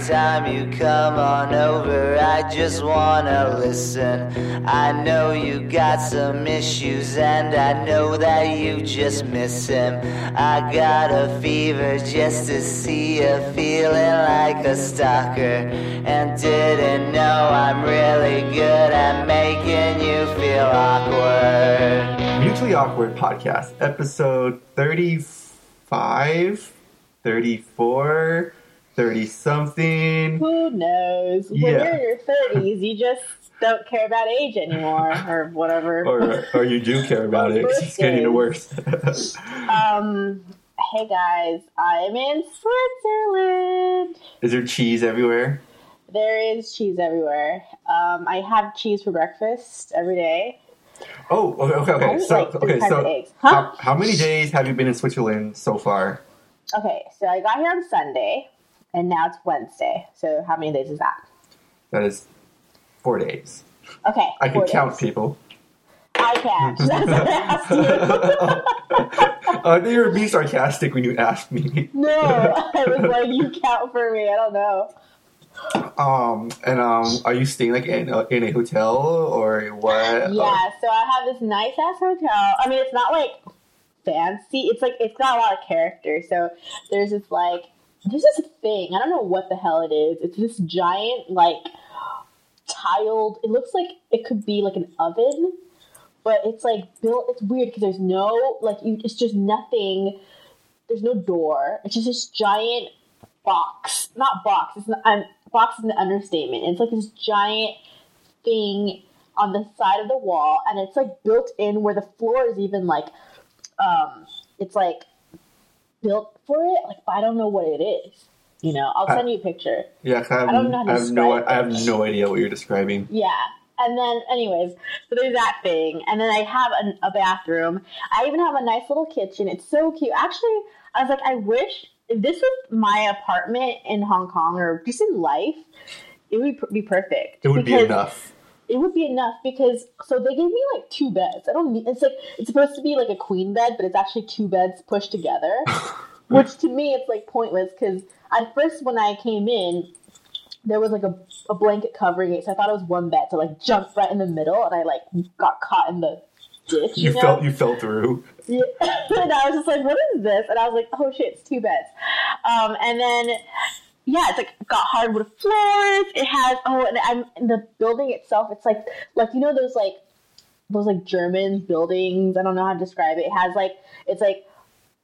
time you come on over, I just wanna listen. I know you got some issues, and I know that you just miss him. I got a fever just to see you feeling like a stalker, and didn't know I'm really good at making you feel awkward. Mutually Awkward Podcast, episode 35, 34, 30 something. Who knows? When Yeah. you're in your 30s, you just don't care about age anymore or whatever. Or, or you do care about it. It's getting worse. um, hey guys, I'm in Switzerland. Is there cheese everywhere? There is cheese everywhere. Um, I have cheese for breakfast every day. Oh, okay, okay, I okay. So, like, okay, so. Huh? how, how many days have you been in Switzerland so far? Okay, so I got here on Sunday, and now it's Wednesday. So how many days is that? That is four days. Okay, I can four count people. I can. That's what I asked you. Uh, they were being sarcastic when you asked me. no, I was like, you count for me. I don't know. Um, and um, are you staying like in a, in a hotel or what? Yeah, so I have this nice ass hotel. I mean, it's not like fancy. It's like it's got a lot of character. So there's this like there's this thing. I don't know what the hell it is. It's this giant like tiled. It looks like it could be like an oven, but it's like built. It's weird because there's no like you. It's just nothing. There's no door. It's just this giant box. Not box. It's not. Um, box is an understatement. It's like this giant thing on the side of the wall, and it's like built in where the floor is even like, um, it's like built for it. Like I don't know what it is. You know, I'll send you a picture. Yeah, I have, I don't know how to I have no, describe I have no idea what you're describing. Yeah. And then, anyways, so there's that thing. And then I have an, a bathroom. I even have a nice little kitchen. It's so cute. Actually, I was like, I wish if this was my apartment in Hong Kong or just in life, it would be perfect. It would be enough. It would be enough because so they gave me like two beds. I don't need. It's like it's supposed to be like a queen bed, but it's actually two beds pushed together. which to me it's like pointless because at first when I came in, there was like a, a blanket covering it, so I thought it was one bed. So I, like jumped right in the middle, and I like got caught in the ditch. You You, know? felt you fell through. Yeah. and I was just like, "What is this?" And I was like, "Oh shit, it's two beds." Um, and then yeah, it's like got hardwood floors. It has oh, and I'm in the building itself. It's like like you know those like those like German buildings. I don't know how to describe it. It has like it's like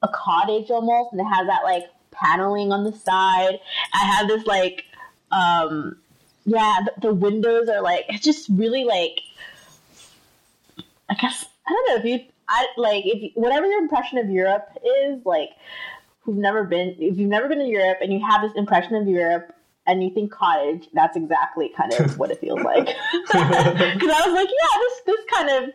a cottage almost, and it has that like paneling on the side. I have this like um yeah, the, the windows are like it's just really like I guess I don't know if you I like if whatever your impression of Europe is like who've never been if you've never been to Europe and you have this impression of Europe and you think cottage, that's exactly kind of what it feels like. Because I was like, yeah, this this kind of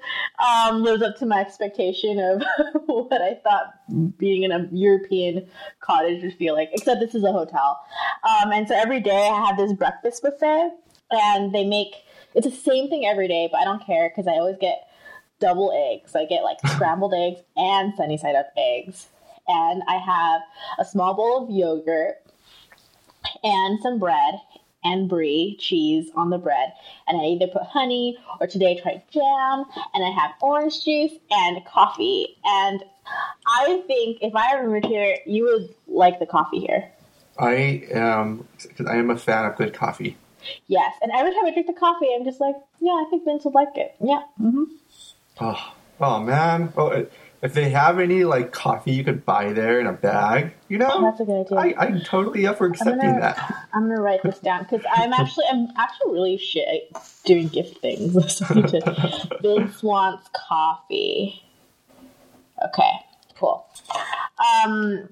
um, lives up to my expectation of what I thought being in a European cottage would feel like. Except this is a hotel, um, and so every day I have this breakfast buffet, and they make it's the same thing every day, but I don't care because I always get double eggs. I get like scrambled eggs and sunny side up eggs. And I have a small bowl of yogurt and some bread and brie cheese on the bread. And I either put honey or today I tried jam. And I have orange juice and coffee. And I think if I moved here, you would like the coffee here. I am because I am a fan of good coffee. Yes. And every time I drink the coffee, I'm just like, yeah, I think Vince would like it. Yeah. Mm-hmm. Oh, oh man. Oh, if they have any like coffee you could buy there in a bag, you know, That's a good idea. I, I'm totally up for I'm accepting gonna, that. I'm gonna write this down because I'm actually I'm actually really shit at doing gift things. To- Vince wants coffee. Okay, cool. Um,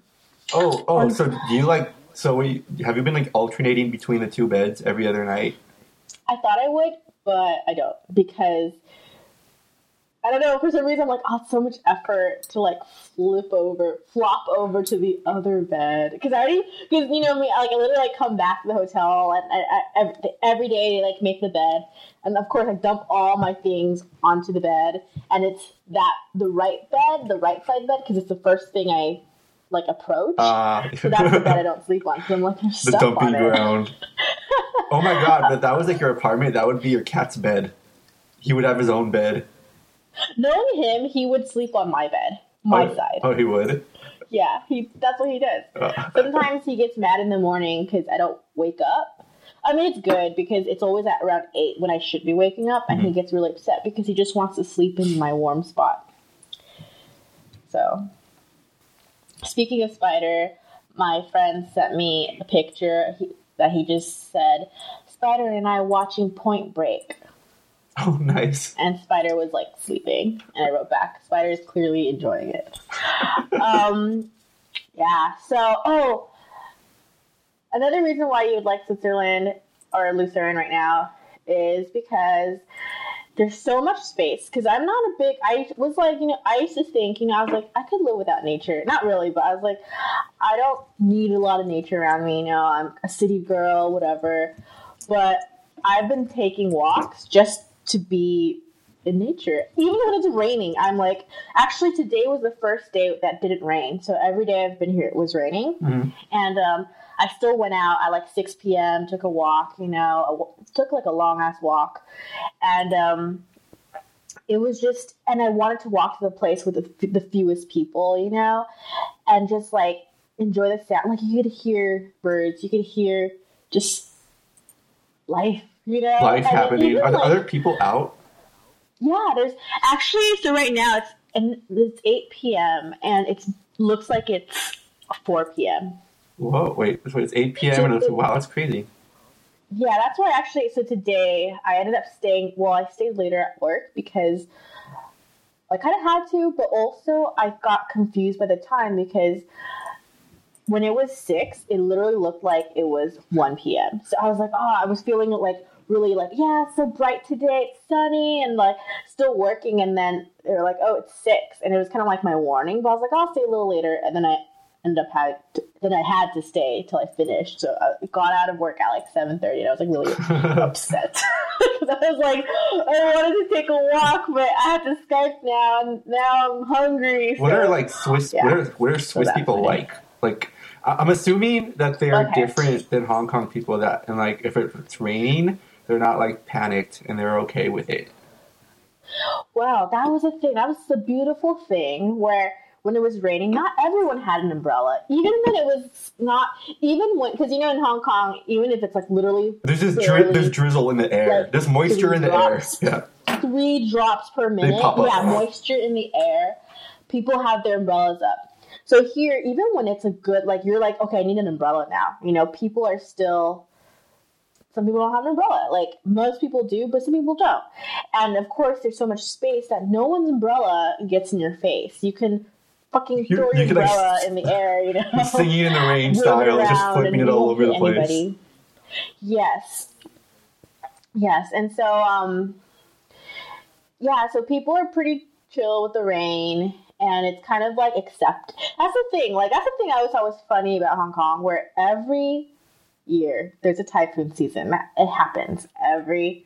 Oh, oh. So do you like? So we, have you been like alternating between the two beds every other night? I thought I would, but I don't because I don't know. For some reason, I'm like, oh, it's so much effort to like flip over, flop over to the other bed because I already because you know me, like I literally like come back to the hotel and I, I, every, every day they like make the bed, and of course I dump all my things onto the bed, and it's that the right bed, the right side bed because it's the first thing I like approach. Uh, so that's the bed I don't sleep on because I'm like there's the stuff dumping on it. ground. oh my god! But that was like your apartment. That would be your cat's bed. He would have his own bed. Knowing him, he would sleep on my bed, my oh, side. Oh, he would. Yeah, he that's what he does. Uh, Sometimes he gets mad in the morning because I don't wake up. I mean, it's good because it's always at around eight when I should be waking up, and he gets really upset because he just wants to sleep in my warm spot. So, speaking of Spider, my friend sent me a picture that he just said, "Spider and I watching Point Break." oh, nice. and Spider was like sleeping, and I wrote back, Spider is clearly enjoying it. um, yeah. So, oh, another reason why you would like Switzerland or Lucerne right now is because there's so much space. Because I'm not a big. I was like, you know, I used to think, you know, I was like, I could live without nature. Not really, but I was like, I don't need a lot of nature around me. You know, I'm a city girl, whatever. But I've been taking walks just to be in nature. Even when it's raining, I'm like, actually, today was the first day that didn't rain. So every day I've been here, it was raining. Mhm. And um, I still went out at like 6 p.m., took a walk, you know, took like a long ass walk. And um, it was just, and I wanted to walk to the place with the, the fewest people, you know, and just like enjoy the sound. Like you could hear birds, you could hear just life, you know? Life happening. Are there like- other people out? yeah, there's actually so right now it's and it's eight p.m. and it looks like it's four p.m. Whoa, wait. So it's 8 p.m. and it's, wow, that's crazy. Yeah, that's why actually. So today I ended up staying. Well, I stayed later at work because I kind of had to, but also I got confused by the time because when it was six, it literally looked like it was one p.m. So I was like, oh, I was feeling like really like, yeah, it's so bright today, it's sunny, and like still working. And then they were like, oh, it's six, and it was kind of like my warning. But I was like, I'll stay a little later, and then I ended up had to, then I had to stay till I finished. So I got out of work at like seven thirty, and I was like really upset because I was like, I wanted to take a walk, but I have to Skype now, and now I'm hungry. What are like Swiss? Yeah. What are what are Swiss that's people like? Like, I'm assuming that they are Okay. different than Hong Kong people. That and like, if it's raining, they're not like panicked and they're okay with it. Wow, that was a thing. That was the beautiful thing where when it was raining, not everyone had an umbrella. Even when it was not, even when, because you know in Hong Kong, even if it's like literally There's just dri- there's drizzle in the air. Like, there's moisture in the drops. air. Yeah. three drops per minute, yeah, moisture in the air, people have their umbrellas up. So here, even when it's a good, like you're like, okay, I need an umbrella now. You know, people are still. Some people don't have an umbrella. Like most people do, but some people don't. And of course, there's so much space that no one's umbrella gets in your face. You can fucking throw you your can, like, umbrella in the air. You know, Singing in the rain style, just flipping it all over the place. anybody. Yes. Yes, and so um yeah, so people are pretty chill with the rain and it's kind of like accept. That's the thing. Like that's the thing I always thought was funny about Hong Kong where every year there's a typhoon season. It happens every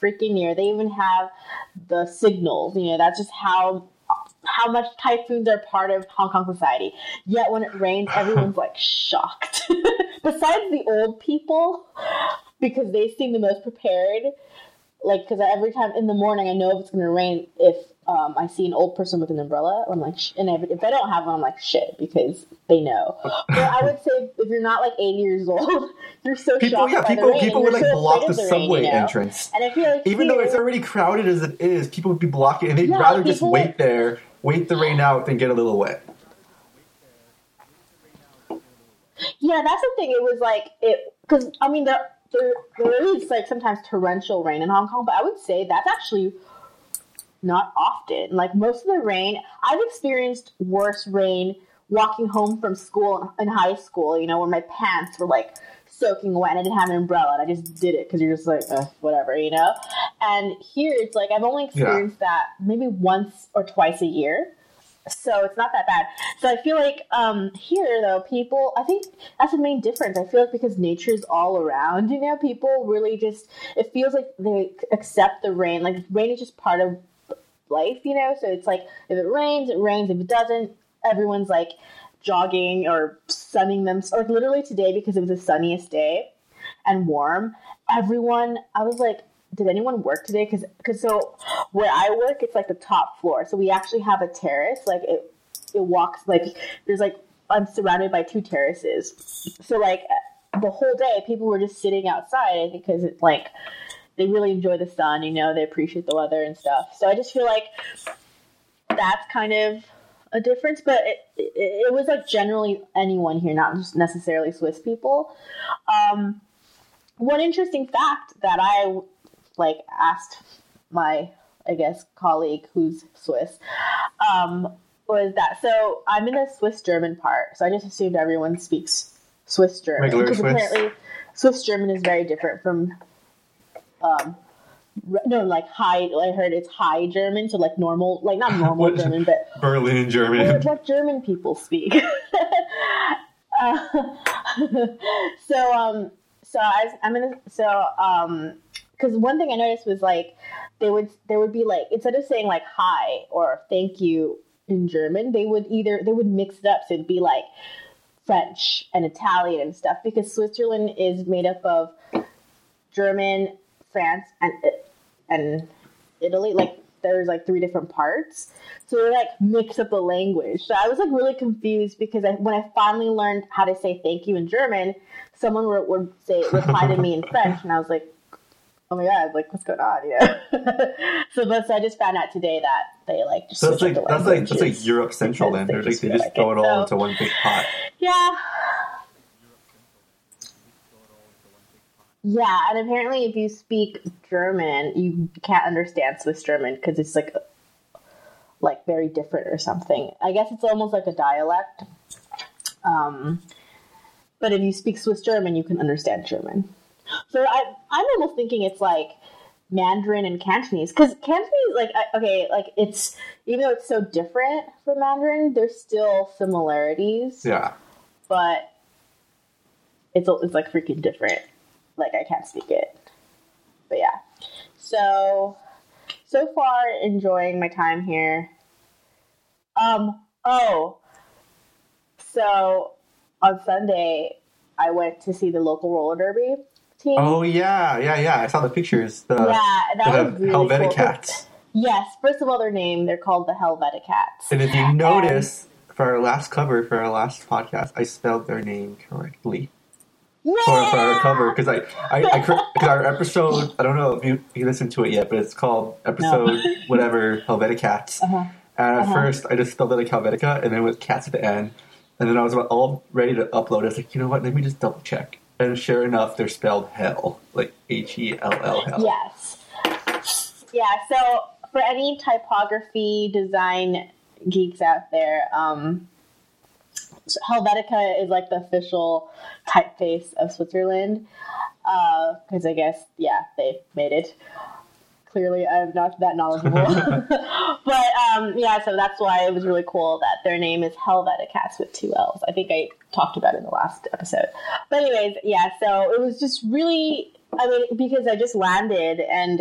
freaking year. They even have the signals, you know, that's just how how much typhoons are part of Hong Kong society. Yet when it rains, everyone's like shocked. Besides the old people, because they seem the most prepared. Like, because every time in the morning, I know if it's going to rain if um, I see an old person with an umbrella. I'm like, sh- and if, if I don't have one, I'm like, shit, because they know. But I would say if you're not like 80 years old, you're so People, shocked yeah, by people, the rain. people would like so block the of rain, subway you know? entrance. And I feel like Even though it's already crowded as it is, people would be blocking, and they'd Yeah, rather just wait would- there, wait the rain out, than get a little wet. Yeah, that's the thing. It was like it because I mean there there there is like sometimes torrential rain in Hong Kong, but I would say that's actually not often. Like most of the rain, I've experienced worse rain walking home from school in high school. You know, where my pants were like soaking wet and I didn't have an umbrella and I just did it because you're just like whatever, you know. And here it's like I've only experienced that maybe once or twice a year so it's not that bad. So I feel like um, here though, people I think that's the main difference. I feel like because nature's all around, you know, people really just it feels like they accept the rain. Like rain is just part of life, you know. So it's like if it rains, it rains. If it doesn't, everyone's like jogging or sunning them. Or like literally today because it was the sunniest day and warm. Everyone, I was like, did anyone work today? Because because so where I work, it's like the top floor, so we actually have a terrace. Like it it walks like there's like I'm surrounded by two terraces. So like the whole day, people were just sitting outside because it's like they really enjoy the sun. You know, they appreciate the weather and stuff. So I just feel like that's kind of a difference. But it, it, it was like generally anyone here, not just necessarily Swiss people. Um, one interesting fact that I like asked my I guess colleague who's Swiss um, was that so I'm in the Swiss German part, so I just assumed everyone speaks Swiss German because Swiss. apparently Swiss German is very different from um no like high I heard it's high German so like normal like not normal What- German but Berlin, what, German. what German people speak. uh, so um so I, I'm gonna so um because one thing I noticed was like they would there would be like instead of saying like hi or thank you in German they would either they would mix it up so it'd be like French and Italian and stuff because Switzerland is made up of German, France, and and Italy. Like there's like three different parts, so they like mix up the language. So I was like really confused because I, when I finally learned how to say thank you in German, someone would, would say reply to me in French, and I was like, oh my god, like what's going on? You know. so but so I just found out today that they like just So that's like that's like that's like. Europe Central. Then they're like they just just throw it it. all So- into one big pot. Yeah. Yeah, and apparently, if you speak German, you can't understand Swiss German because it's like, like very different or something. I guess it's almost like a dialect. Um, but if you speak Swiss German, you can understand German. So I, I'm almost thinking it's like Mandarin and Cantonese because Cantonese, like, I, okay, like it's even though it's so different from Mandarin, there's still similarities Yeah. but it's it's like freaking different. Like I can't speak it, but yeah. So so far enjoying my time here. Um. Oh. So on Sunday, I went to see the local roller derby team. Oh yeah, yeah, yeah. I saw the pictures. The yeah, that the was really Helvetica cool. cats. Yes, first of all, their name they're called the Helvetica Cats. And if you notice, for our last cover, for our last podcast, I spelled their name correctly Yeah! for, for our cover because I, I, I because our episode. I don't know if you, you listened to it yet, but it's called episode whatever Helvetica Cats. Uh-huh. And at Uh-huh. first, I just spelled it like Helvetica, and then with cats at the end. And then I was about all ready to upload. I was like, you know what? Let me just double check. And sure enough, they're spelled hell, like H E L L hell. Yes. Yeah, so for any typography design geeks out there, um, Helvetica is like the official typeface of Switzerland. Because I guess, yeah, they made it. Clearly, I'm not that knowledgeable. but um, yeah, so that's why it was really cool that their name is Helvetica Cats with two L's. I think I talked about it in the last episode. But, anyways, yeah, so it was just really, I mean, because I just landed and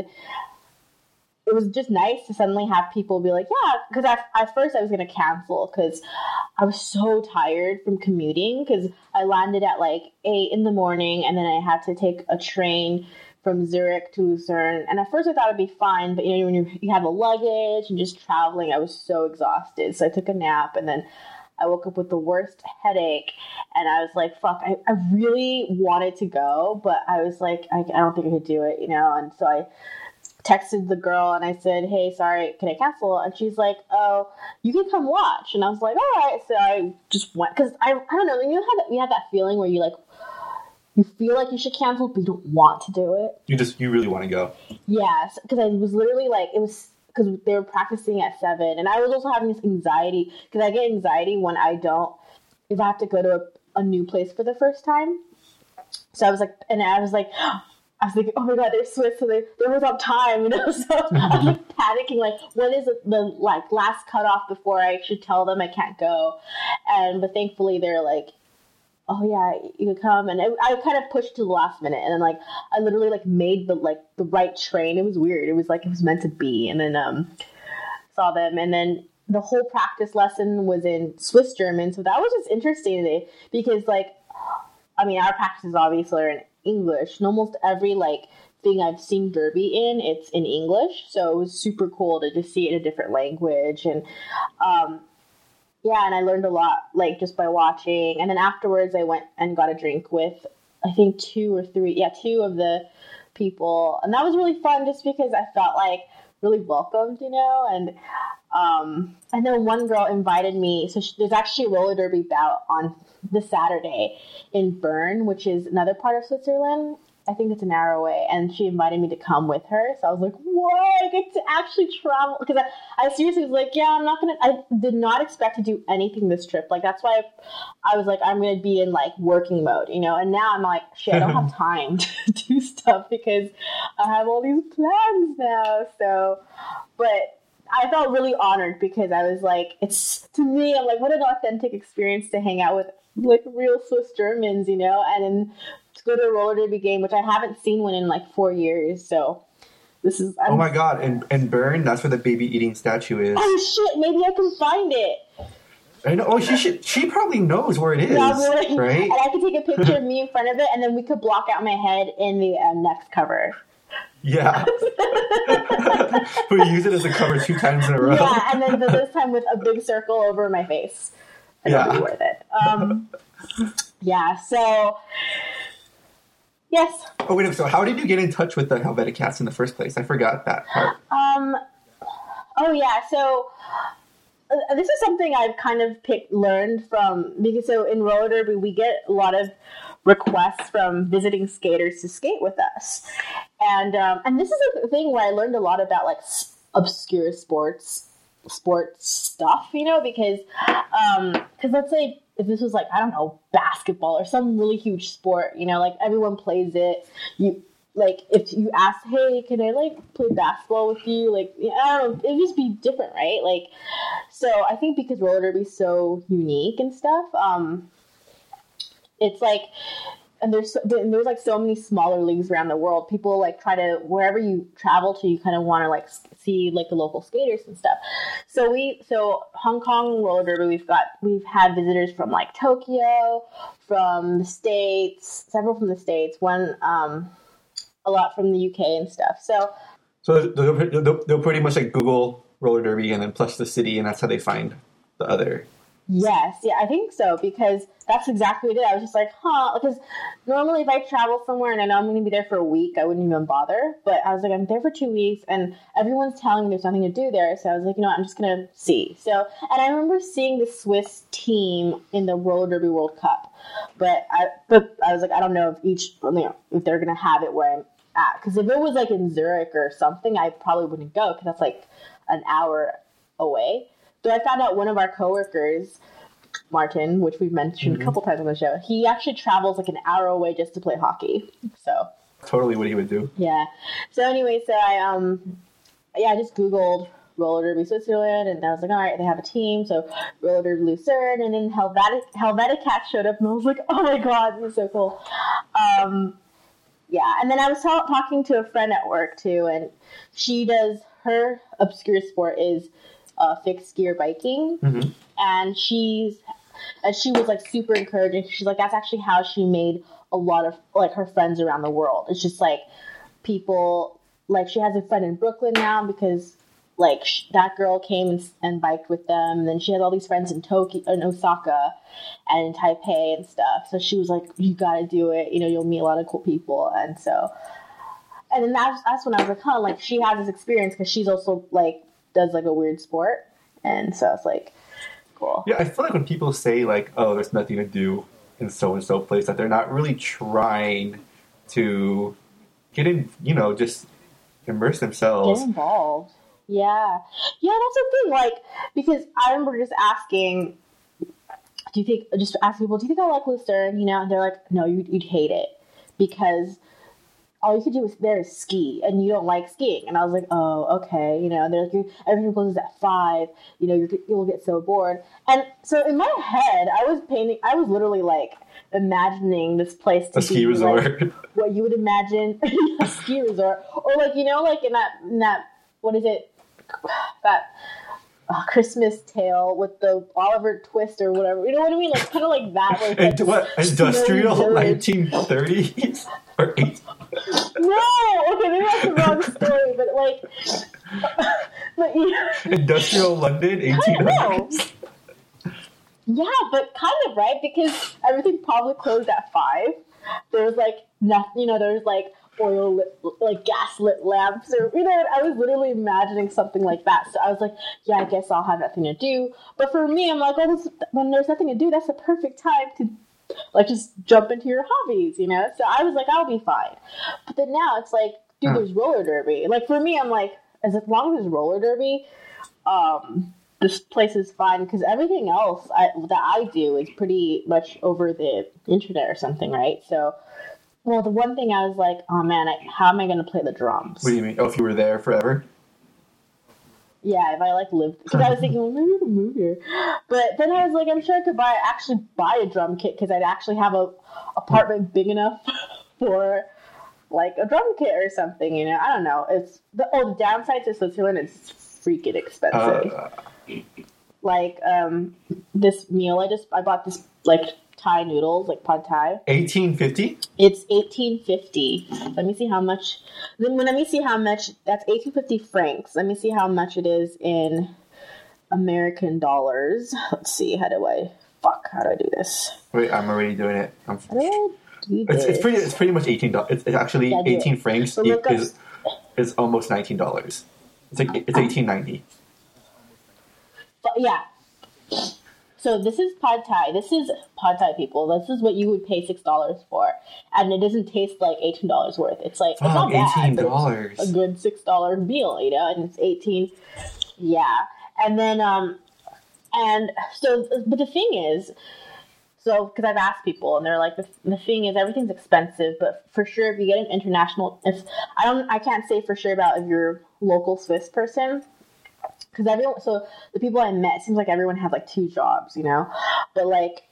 it was just nice to suddenly have people be like, yeah, because at, at first I was going to cancel because I was so tired from commuting because I landed at like 8 in the morning and then I had to take a train from Zurich to Lucerne. And at first I thought it'd be fine, but you know, when you, you have a luggage and just traveling, I was so exhausted. So I took a nap and then I woke up with the worst headache and I was like, fuck, I, I really wanted to go, but I was like, I, I don't think I could do it, you know? And so I texted the girl and I said, "Hey, sorry, can I cancel?" And she's like, "Oh, you can come watch." And I was like, "All right." So I just went because I I don't know. You know how that, you have that feeling where you like you feel like you should cancel, but you don't want to do it. You just you really want to go. Yes, because I was literally like it was because they were practicing at seven, and I was also having this anxiety because I get anxiety when I don't if I have to go to a, a new place for the first time. So I was like, and I was like. I was thinking, oh my god, they're Swiss, so they they're on time, you know. So I was like panicking, like when is the, the like last cutoff before I should tell them I can't go? And but thankfully they're like, oh yeah, you could come. And I, I kind of pushed to the last minute, and then like I literally like made the like the right train. It was weird. It was like it was meant to be. And then um saw them, and then the whole practice lesson was in Swiss German, so that was just interesting to me because like I mean our practices obviously are in English, and almost every like thing I've seen Derby in, it's in English. So it was super cool to just see it in a different language and um yeah, and I learned a lot like just by watching. And then afterwards I went and got a drink with I think two or three yeah, two of the people. And that was really fun just because I felt like really welcomed, you know, and um, and then one girl invited me. So she, there's actually a roller derby bout on the Saturday in Bern, which is another part of Switzerland. I think it's an hour away, and she invited me to come with her. So I was like, "Whoa, I get to actually travel!" Because I, I seriously was like, "Yeah, I'm not gonna." I did not expect to do anything this trip. Like that's why I, I was like, "I'm gonna be in like working mode," you know. And now I'm like, "Shit, I don't have time to do stuff because I have all these plans now." So, but I felt really honored because I was like, it's to me, I'm like, what an authentic experience to hang out with like real Swiss Germans, you know, and then go to a roller derby game, which I haven't seen one in like four years. So this is. I'm, Oh my god! And and Bern, that's where the baby eating statue is. Oh shit! Maybe I can find it. I know. Oh, she should. She probably knows where it is, Yeah, really. right? And I could take a picture of me in front of it, and then we could block out my head in the um, next cover. Yeah. we use it as a cover two times in a row. Yeah, and then this time with a big circle over my face. It'll Yeah. be worth it. Um, yeah. So. Yes. Oh wait. So how did you get in touch with the Helvetic Cats in the first place? I forgot that part. Um. Oh yeah. So uh, this is something I've kind of picked, learned from because so in roller derby we get a lot of requests from visiting skaters to skate with us, and um, and this is a thing where I learned a lot about like s- obscure sports sports stuff, you know, because um because let's say if this was like I don't know basketball or some really huge sport, you know, like everyone plays it, you like if you ask, hey, can I like play basketball with you? Like I don't know, it'd just be different, right? Like so I think because roller derby's so unique and stuff, um, it's like and there's so, there's like so many smaller leagues around the world. People like try to wherever you travel to, you kind of want to like see like the local skaters and stuff. So we so Hong Kong roller derby, we've got we've had visitors from like Tokyo, from the states, several from the states, one um, a lot from the UK and stuff. So So they'll, they'll, they'll pretty much like Google roller derby and then plus the city, and that's how they find the other. Yes, yeah, I think so because that's exactly what did. I was just like, huh, because normally if I travel somewhere and I know I'm going to be there for a week, I wouldn't even bother. But I was like, I'm there for two weeks and everyone's telling me there's nothing to do there. So I was like, you know what, I'm just going to see. So, and I remember seeing the Swiss team in the roller derby World Cup, but I, but I was like, I don't know if each, you know, if they're going to have it where I'm at. Because if it was like in Zurich or something, I probably wouldn't go because that's like an hour away. So I found out one of our coworkers, Martin, which we've mentioned a couple times on the show, he actually travels like an hour away just to play hockey. So Totally what he would do. yeah. So anyway, so I um yeah, I just Googled roller derby Switzerland and I was like, all right, they have a team, so roller derby Lucerne and then Helvetic Helvetic Cat showed up and I was like, oh my god, this is so cool. Um yeah, and then I was talking to a friend at work too, and she does her obscure sport is uh, fixed gear biking, Mhm. and she's and she was like super encouraging. She's like, that's actually how she made a lot of like her friends around the world. It's just like people like she has a friend in Brooklyn now because like sh- that girl came and, and biked with them. And then she has all these friends in Tokyo, in Osaka, and in Taipei and stuff. So she was like, "You got to do it. You know, you'll meet a lot of cool people." And so, and then that's that's when I was like, "Huh!" Like she has this experience because she's also like does like a weird sport, and so it's like cool. Yeah, I feel like when people say like, "Oh, there's nothing to do in so and so place," that they're not really trying to get in. You know, just immerse themselves. Get involved. Yeah. Yeah, that's the thing. Like, because I remember just asking, do you think, just ask people, do you think I like Lucerne? You know, and they're like, no, you'd, you'd hate it because all you could do is there is ski and you don't like skiing. And I was like, oh, okay. You know, and they're like, you everything closes at five. You know, you're, you'll get so bored. And so in my head, I was painting, I was literally like, imagining this place to A be ski like, resort. what you would imagine a ski resort, or like you know, like in that in that what is it? That uh, Christmas tale with the Oliver Twist or whatever. You know what I mean? Like kind of like that. It's, like, what industrial village. 1930s or 8 No, okay, maybe that's the wrong story, but like, but you know, industrial London I 1800s. Yeah, but kind of right because everything probably closed at five. There was like nothing, you know. There was like oil lit, like gas lit lamps, or you know. I was literally imagining something like that. So I was like, yeah, I guess I'll have nothing to do. But for me, I'm like, oh, this, when there's nothing to do, that's the perfect time to like just jump into your hobbies, you know. So I was like, I'll be fine. But then now it's like, dude, there's roller derby. Like for me, I'm like, as long as there's roller derby, um, this place is fine because everything else I, that I do is pretty much over the internet or something, right? So, well, the one thing I was like, oh man, I, how am I going to play the drums? What do you mean? Oh, if you were there forever? Yeah, if I like lived, because I was thinking, well, maybe we can move here. But then I was like, I'm sure I could buy actually buy a drum kit because I'd actually have a apartment big enough for like a drum kit or something. You know, I don't know. It's the oh, the downside to Switzerland is freaking expensive. Uh, like um, this meal I just I bought this like Thai noodles like pad Thai. 1850? It's eighteen fifty. Let me see how much. Then let me see how much. That's eighteen fifty francs. Let me see how much it is in American dollars. Let's see. How do I? Fuck. How do I do this? Wait, I'm already doing it. I'm, How do I do it's, this? it's pretty. It's pretty much eighteen. It's, it's actually Yeah, it. eighteen francs So up- is is almost nineteen dollars. It's like it's eighteen ninety. But yeah. So this is pad thai. This is pad thai people. This is what you would pay six dollars for, and it doesn't taste like eighteen dollars worth. It's like it's not bad, eighteen dollars. a good six dollar meal, you know, and it's eighteen. Yeah, and then um, and so but the thing is, so because I've asked people and they're like the, the thing is everything's expensive, but for sure if you get an international, if I don't, I can't say for sure about if you're local Swiss person because everyone so the people i met it seems like everyone has like two jobs you know? But like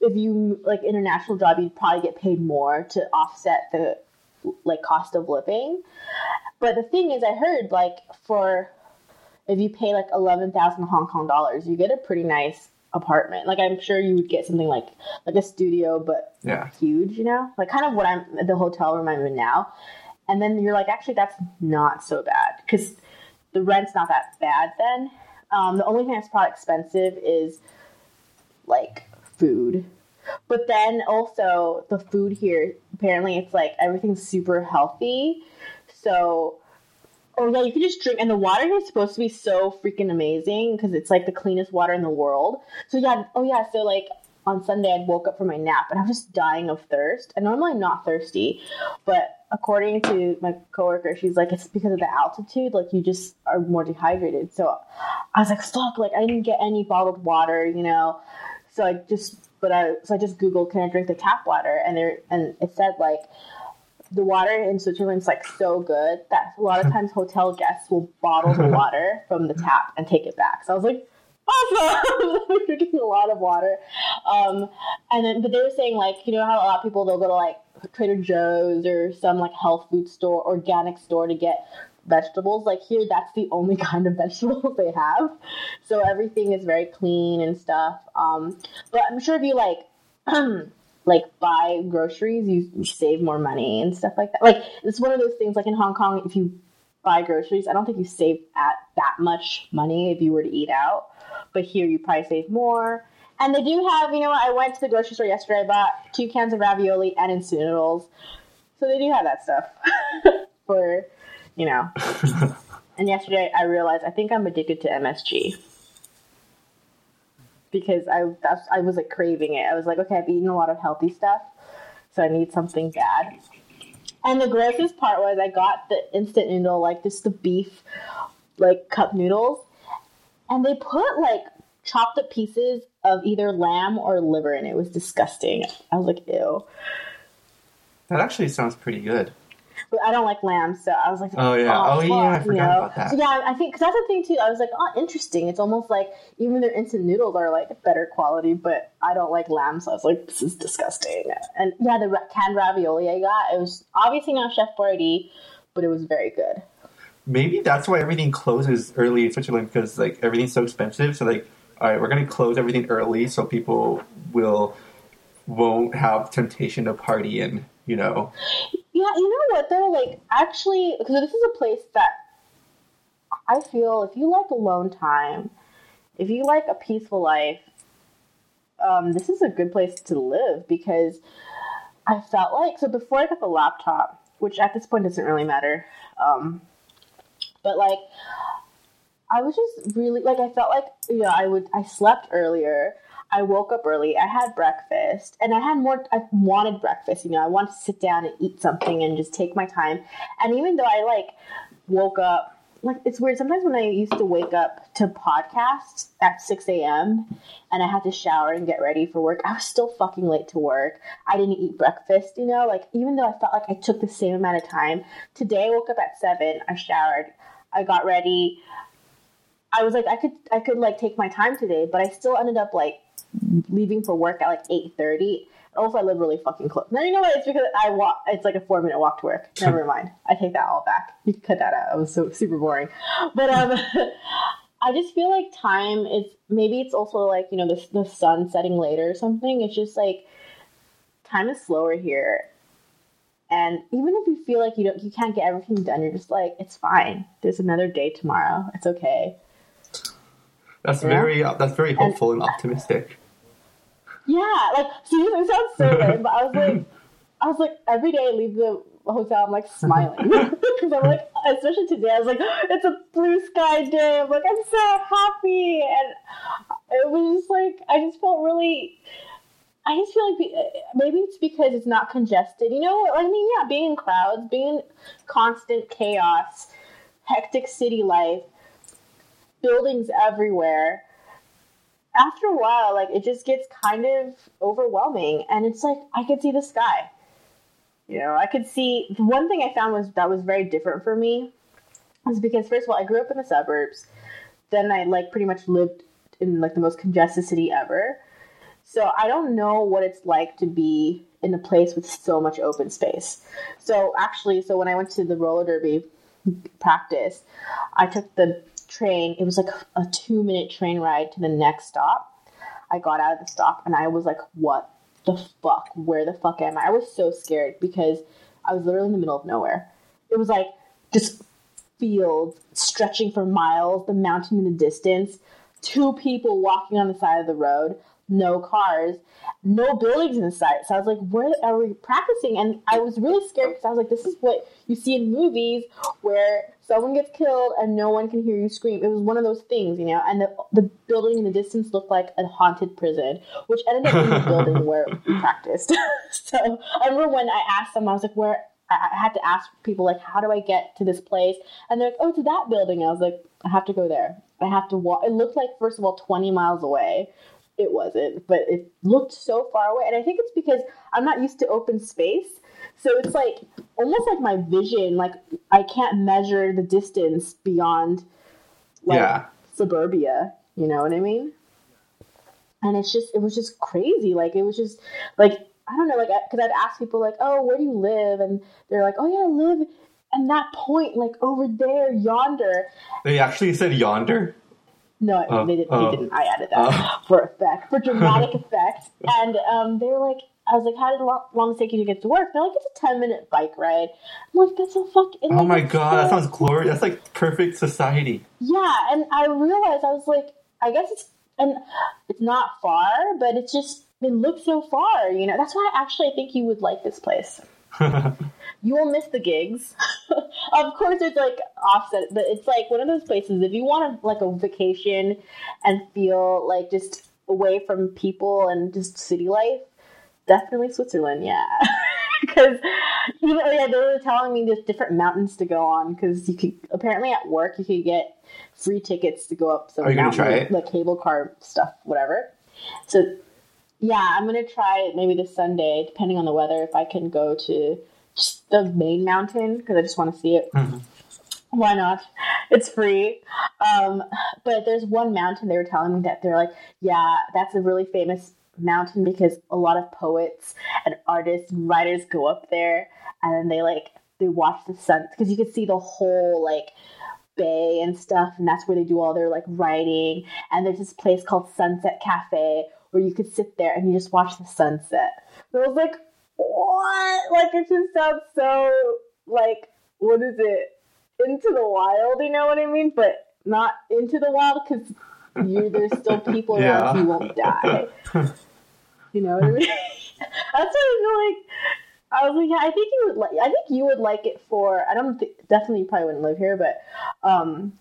if you like international job you'd probably get paid more to offset the like cost of living. But the thing is i heard like for if you pay like 11000 hong kong dollars you get a pretty nice apartment. Like i'm sure you would get something like like a studio but Yeah. huge, you know, like kind of what I'm the hotel room I'm in now. And then you're like, actually, that's not so bad. Because the rent's not that bad. Then um, the only thing that's probably expensive is like food, but then also the food here apparently it's like everything's super healthy. So, oh yeah, you can just drink, and the water here is supposed to be so freaking amazing because it's like the cleanest water in the world. So yeah, oh yeah, so like on Sunday I woke up from my nap and I was just dying of thirst. And normally I'm not thirsty, but according to my coworker, she's like it's because of the altitude, like you just are more dehydrated. So I was like, fuck, like I didn't get any bottled water, you know. So I just but I so I just googled can I drink the tap water and there and it said like the water in Switzerland's like so good that a lot of times hotel guests will bottle the water from the tap and take it back. So I was like, awesome! Drinking a lot of water. Um, and then, but they were saying like, you know how a lot of people they'll go to like Trader Joe's or some like health food store, organic store to get vegetables. Like here, that's the only kind of vegetables they have. So everything is very clean and stuff. Um, but I'm sure if you like. like buy groceries, you save more money and stuff like that. Like it's one of those things. Like in Hong Kong, if you buy groceries, I don't think you save at that much money if you were to eat out. But here, you probably save more. And they do have, you know, I went to the grocery store yesterday. I bought two cans of ravioli and instant noodles. So they do have that stuff for, you know. and yesterday, I realized I think I'm addicted to MSG because I that's, I was like craving it. I was like, okay, I've eaten a lot of healthy stuff, so I need something bad. And the grossest part was I got the instant noodle, like just the beef, like cup noodles, and they put like chopped up pieces of either lamb or liver and it. Was disgusting. I was like, ew. That actually sounds pretty good. But I don't like lamb, so I was like, Oh, yeah. Oh, yeah, I fuck," forgot about that. So, yeah, I think because that's the thing too. I was like, oh, interesting. It's almost like even their instant noodles are like better quality, but I don't like lamb, so I was like, this is disgusting. And yeah, the canned ravioli I got, it was obviously not Chef Boyardee, but it was very good. Maybe that's why everything closes early in Switzerland because like everything's so expensive. So like, all right, we're gonna close everything early so people will won't have temptation to party and you know. Yeah, you know what though? Like actually, because this is a place that I feel if you like alone time, if you like a peaceful life, um, this is a good place to live because I felt like so before I got the laptop, which at this point doesn't really matter, um, but like I was just really like I felt like you know I would I slept earlier. I woke up early. I had breakfast, and I had more. I wanted breakfast. You know, I wanted to sit down and eat something and just take my time. And even though I like woke up like it's weird. Sometimes when I used to wake up to podcasts at six a.m. and I had to shower and get ready for work, I was still fucking late to work. I didn't eat breakfast, you know. Like even though I felt like I took the same amount of time, today I woke up at seven. I showered. I got ready. I was like, I could, I could like take my time today, but I still ended up like leaving for work at like eight thirty also, I live really fucking close. Now you know what? It's because I walk. It's like a four minute walk to work. Never mind. I take that all back. You can cut that out. It was so super boring. But um, I just feel like time is maybe it's also like you know the the sun setting later or something. It's just like time is slower here, and even if you feel like you don't you can't get everything done, you're just like it's fine. There's another day tomorrow. It's okay. That's very uh, that's very hopeful and, and optimistic. Yeah, like seriously, it sounds so lame, but I was like, I was like, every day I leave the hotel, I'm like smiling because I'm like, especially today, I was like, it's a blue sky day. I'm like, I'm so happy, and it was just like, I just felt really. I just feel like uh, maybe it's because it's not congested. You know, I mean, yeah, being in crowds, being in constant chaos, hectic city life, buildings everywhere after a while, like it just gets kind of overwhelming, and it's like I could see the sky. You know, I could see the one thing I found was that was very different for me was because first of all, I grew up in the suburbs. Then I like pretty much lived in like the most congested city ever. So I don't know what it's like to be in a place with so much open space. So actually, so when I went to the roller derby practice, I took the train. It was like a two minute train ride to the next stop. I got out of the stop and I was like, what the fuck? Where the fuck am I? I was so scared because I was literally in the middle of nowhere. It was like just fields stretching for miles, the mountain in the distance, two people walking on the side of the road, no cars, no buildings in sight. So I was like, where are we practicing? And I was really scared because I was like, this is what you see in movies where someone gets killed and no one can hear you scream. It was one of those things, you know. And the the building in the distance looked like a haunted prison, which ended up being the building where we practiced. so I remember when I asked them, I was like, where. I had to ask people like, how do I get to this place? And they're like, oh, to that building. I was like, I have to go there. I have to walk. It looked like first of all twenty miles away, it wasn't, but it looked so far away. And I think it's because I'm not used to open space. So it's like almost like my vision, like I can't measure the distance beyond like yeah. suburbia. You know what I mean? And it's just, it was just crazy. Like it was just like, I don't know, like, because I'd ask people like, oh, where do you live? And they're like, oh yeah, I live and that point, like over there, yonder. They actually said yonder. No, uh, they, did, uh, they didn't. I added that uh, for effect, for dramatic effect. And um, they were like, I was like, how did long, long it take you to get to work? They're like, it's a 10 minute bike ride. I'm like, that's so fucking. Oh like, my god, so... that sounds glorious. That's like perfect society. Yeah, and I realized, I was like, I guess it's, and it's not far, but it's just, it looks so far, you know? That's why I actually I think you would like this place. you will miss the gigs. of course, it's like offset, but it's like one of those places. If you want a, like a vacation and feel like just away from people and just city life, definitely Switzerland. Yeah, because you know, yeah, they were telling me there's different mountains to go on because you could apparently at work you could get free tickets to go up some Are you mountain, gonna try it? like cable car stuff, whatever. So yeah, I'm gonna try it maybe this Sunday, depending on the weather. If I can go to the main mountain because I just want to see it. Mm-hmm. Why not? It's free. Um, but there's one mountain they were telling me that they're like, yeah, that's a really famous mountain because a lot of poets and artists and writers go up there and then they like they watch the sun because you could see the whole like bay and stuff, and that's where they do all their like writing. And there's this place called Sunset Cafe where you could sit there and you just watch the sunset. So I was like, what? Like it just sounds so like what is it? Into the wild, you know what I mean? But not into the wild because you there's still people Yeah. around who won't die. You know what I mean? That's what I feel like. I was like, yeah, I think you would like. I think you would like it for. I don't think definitely you probably wouldn't live here, but um,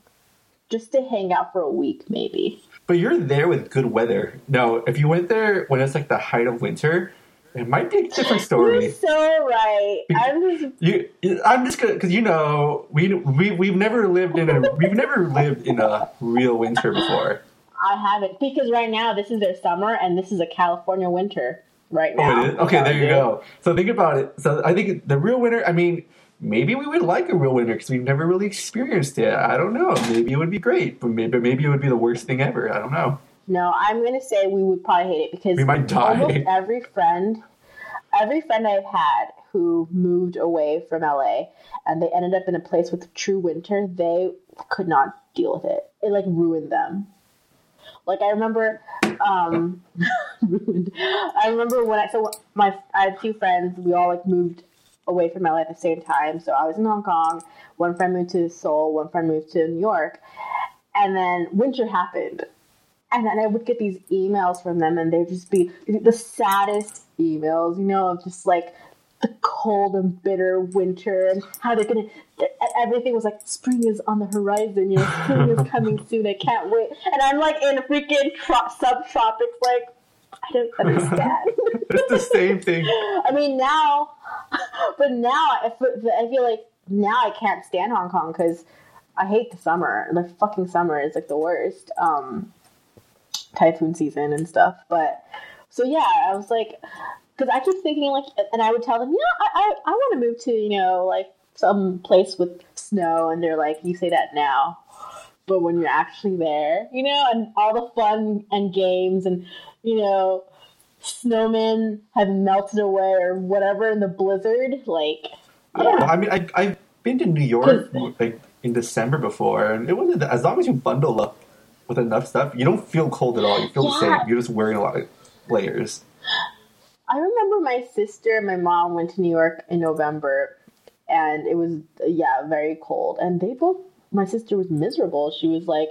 just to hang out for a week maybe. But you're there with good weather. No, if you went there when it's like the height of winter, it might be a different story. You're so right. I'm just You, I'm just gonna because you know we we we've never lived in a we've never lived in a real winter before. I haven't because right now this is their summer and this is a California winter right Oh, now. it is? Okay, there you go. So think about it. So I think the real winter. I mean, maybe we would like a real winter because we've never really experienced it. I don't know. Maybe it would be great, but maybe maybe it would be the worst thing ever. I don't know. No, I'm gonna say we would probably hate it because We might die. almost every friend, every friend I've had who moved away from LA and they ended up in a place with true winter, they could not deal with it. It like ruined them. Like I remember, um, ruined. I remember when I so my I had two friends. We all like moved away from LA at the same time. So I was in Hong Kong. One friend moved to Seoul. One friend moved to New York. And then winter happened. And then I would get these emails from them, and they'd just be the saddest emails, you know, of just like the cold and bitter winter and how they're gonna. Everything was like spring is on the horizon, you know, spring is coming soon. I can't wait. And I'm like in a freaking tro- subtropics, like I don't understand. It's the same thing. I mean now, but now I feel, I feel like now I can't stand Hong Kong because I hate the summer. The fucking summer is like the worst. Um, typhoon season and stuff. But so yeah, I was like, because I keep thinking like, and I would tell them, yeah, I I, I want to move to you know like some place with snow, and they're like, you say that now. But when you're actually there, you know, and all the fun and games, and you know, snowmen have melted away or whatever in the blizzard, like I don't know. yeah. I mean, I, I've been to New York like in December before, and it wasn't as long as you bundle up with enough stuff, you don't feel cold at all. You feel the same. You're just wearing a lot of layers. I remember my sister and my mom went to New York in November, and it was yeah very cold. And they both, my sister was miserable. She was like,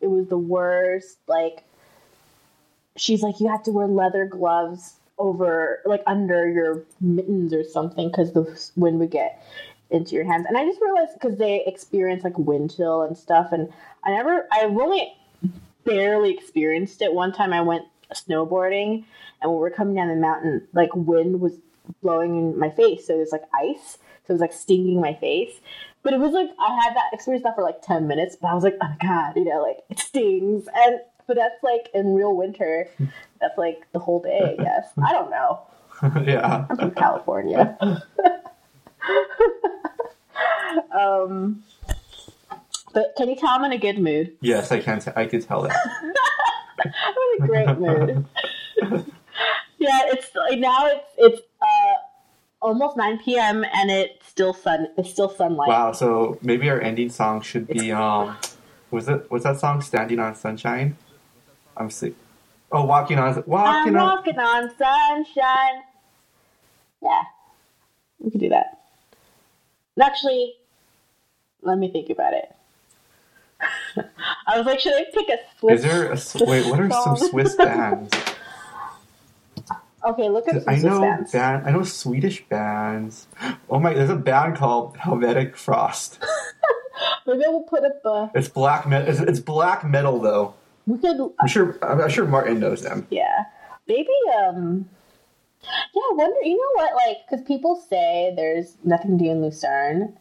it was the worst. Like, she's like, you have to wear leather gloves over like under your mittens or something because the wind would get into your hands. And I just realized because they experience like wind chill and stuff, and I never, I've only barely experienced it. One time I went snowboarding, and when we were coming down the mountain, like wind was blowing in my face, so it was like ice, so it was like stinging my face. But it was like I had that experience that for like ten minutes, but I was like, oh my god, you know, like it stings, and but that's like in real winter, that's like the whole day, I guess. I don't know. yeah. I'm from California. um, but can you tell I'm in a good mood? Yes, I can. T- I could tell that. I'm in a great mood. yeah, it's like now it's it's uh almost 9 p.m. and it's still sun. It's still sunlight. Wow. So maybe our ending song should be um, was it was that song "Standing on Sunshine"? I'm sick. Oh, walking on walking I'm walking on. walking on sunshine. Yeah, we could do that. And Actually, let me think about it. I was like, should I pick a Swiss? Is there a wait? What are some? Swiss bands? Okay, look at I Swiss know bands. band. I know Swedish bands. Oh my! There's a band called Helvetic Frost. Maybe we'll put up a. It's black metal. It's, it's black metal though. We could. I'm sure. I'm sure Martin knows them. Yeah. Maybe, um, yeah, I wonder, you know what, like, because people say there's nothing to do in Lucerne,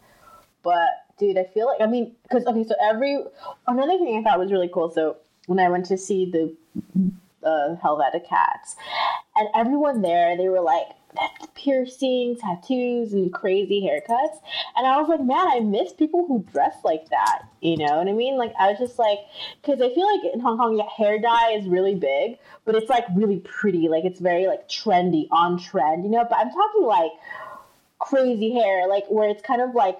but, dude, I feel like, I mean, because, okay, so every, another thing I thought was really cool, so when I went to see the uh, Helvetica Cats, and everyone there, they were like, piercings, tattoos, and crazy haircuts. And I was like, man, I miss people who dress like that. You know what I mean? Like, I was just like, because I feel like in Hong Kong, hair dye is really big, but it's like really pretty. Like, it's very like trendy, on trend, you know? But I'm talking like, crazy hair, like where it's kind of like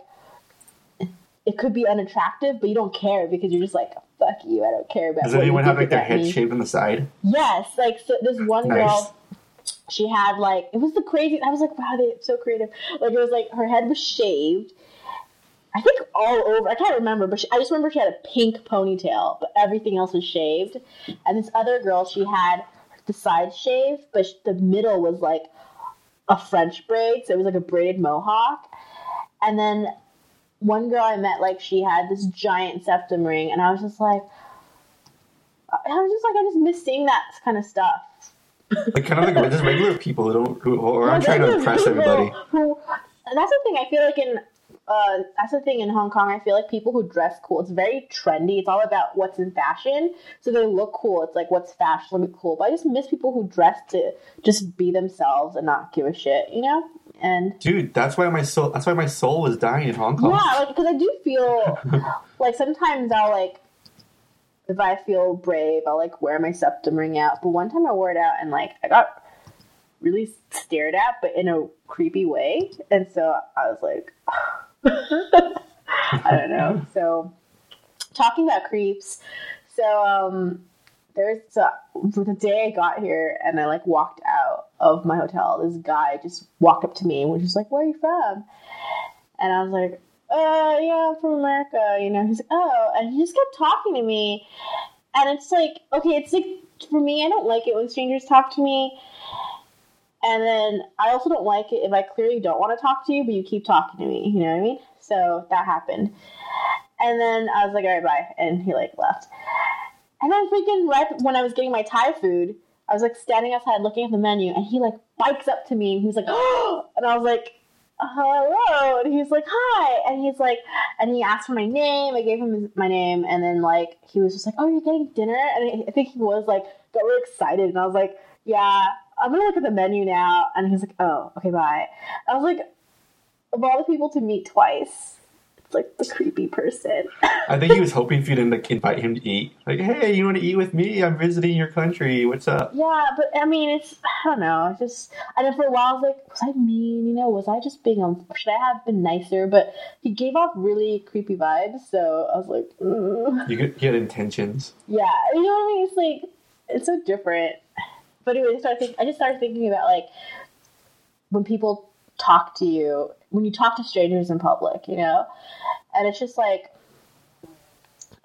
it could be unattractive, but you don't care because you're just like, fuck you, I don't care about. Does anyone have like their head me. shaved on the side? Yes, like so this one Nice. girl, she had like it was the crazy. I was like, wow, they're so creative. Like it was like her head was shaved. I think all over. I can't remember, but she, I just remember she had a pink ponytail, but everything else was shaved. And this other girl, she had the sides shaved, but sh- the middle was like a French braid, so it was like a braided mohawk. And then one girl I met, like she had this giant septum ring, and I was just like, I was just like, I just miss seeing that kind of stuff. Like kind of like just regular people who don't who, who aren't trying to impress everybody. Who, that's the thing. I feel like in uh, that's the thing in Hong Kong. I feel like people who dress cool. It's very trendy. It's all about what's in fashion. So they look cool. It's like what's fashionably cool. But I just miss people who dress to just be themselves and not give a shit. You know. And Dude, that's why my soul that's why my soul was dying in Hong Kong. yeah, like because I do feel like sometimes I'll like if I feel brave, I'll like wear my septum ring out. But one time I wore it out and like I got really stared at, but in a creepy way, and so I was like, I don't know. So talking about creeps, so um, there's so the day I got here and I like walked out of my hotel, this guy just walked up to me and was just like, "Where are you from?" And I was like, uh, yeah, I'm from America, you know. He's like, oh, and he just kept talking to me. And it's like, okay, it's like, for me, I don't like it when strangers talk to me. And then I also don't like it if I clearly don't want to talk to you, but you keep talking to me, you know what I mean? So that happened. And then I was like, all right, bye. And he like left. And then freaking right when I was getting my Thai food, I was like standing outside looking at the menu, and he like bikes up to me, and he was like, oh, and I was like, hello. And he's like hi. And he's like and he asked for my name. I gave him my name. And then like he was just like oh you're getting dinner? And i think he was like got really excited. And i was like yeah i'm gonna look at the menu now. And he's like oh okay bye. I was like of all the people to meet twice like the creepy person I think he was hoping for you to like invite him to eat. Like, hey, you want to eat with me? I'm visiting your country. What's up? yeah but i mean it's i don't know it's just and then for a while i was like was i mean you know was i just being um, should i have been nicer but he gave off really creepy vibes so i was like mm. You get, intentions. Yeah, you know what I mean? It's like it's so different. But anyway, I started think, I just started thinking about like when people talk to you, when you talk to strangers in public, you know, and it's just like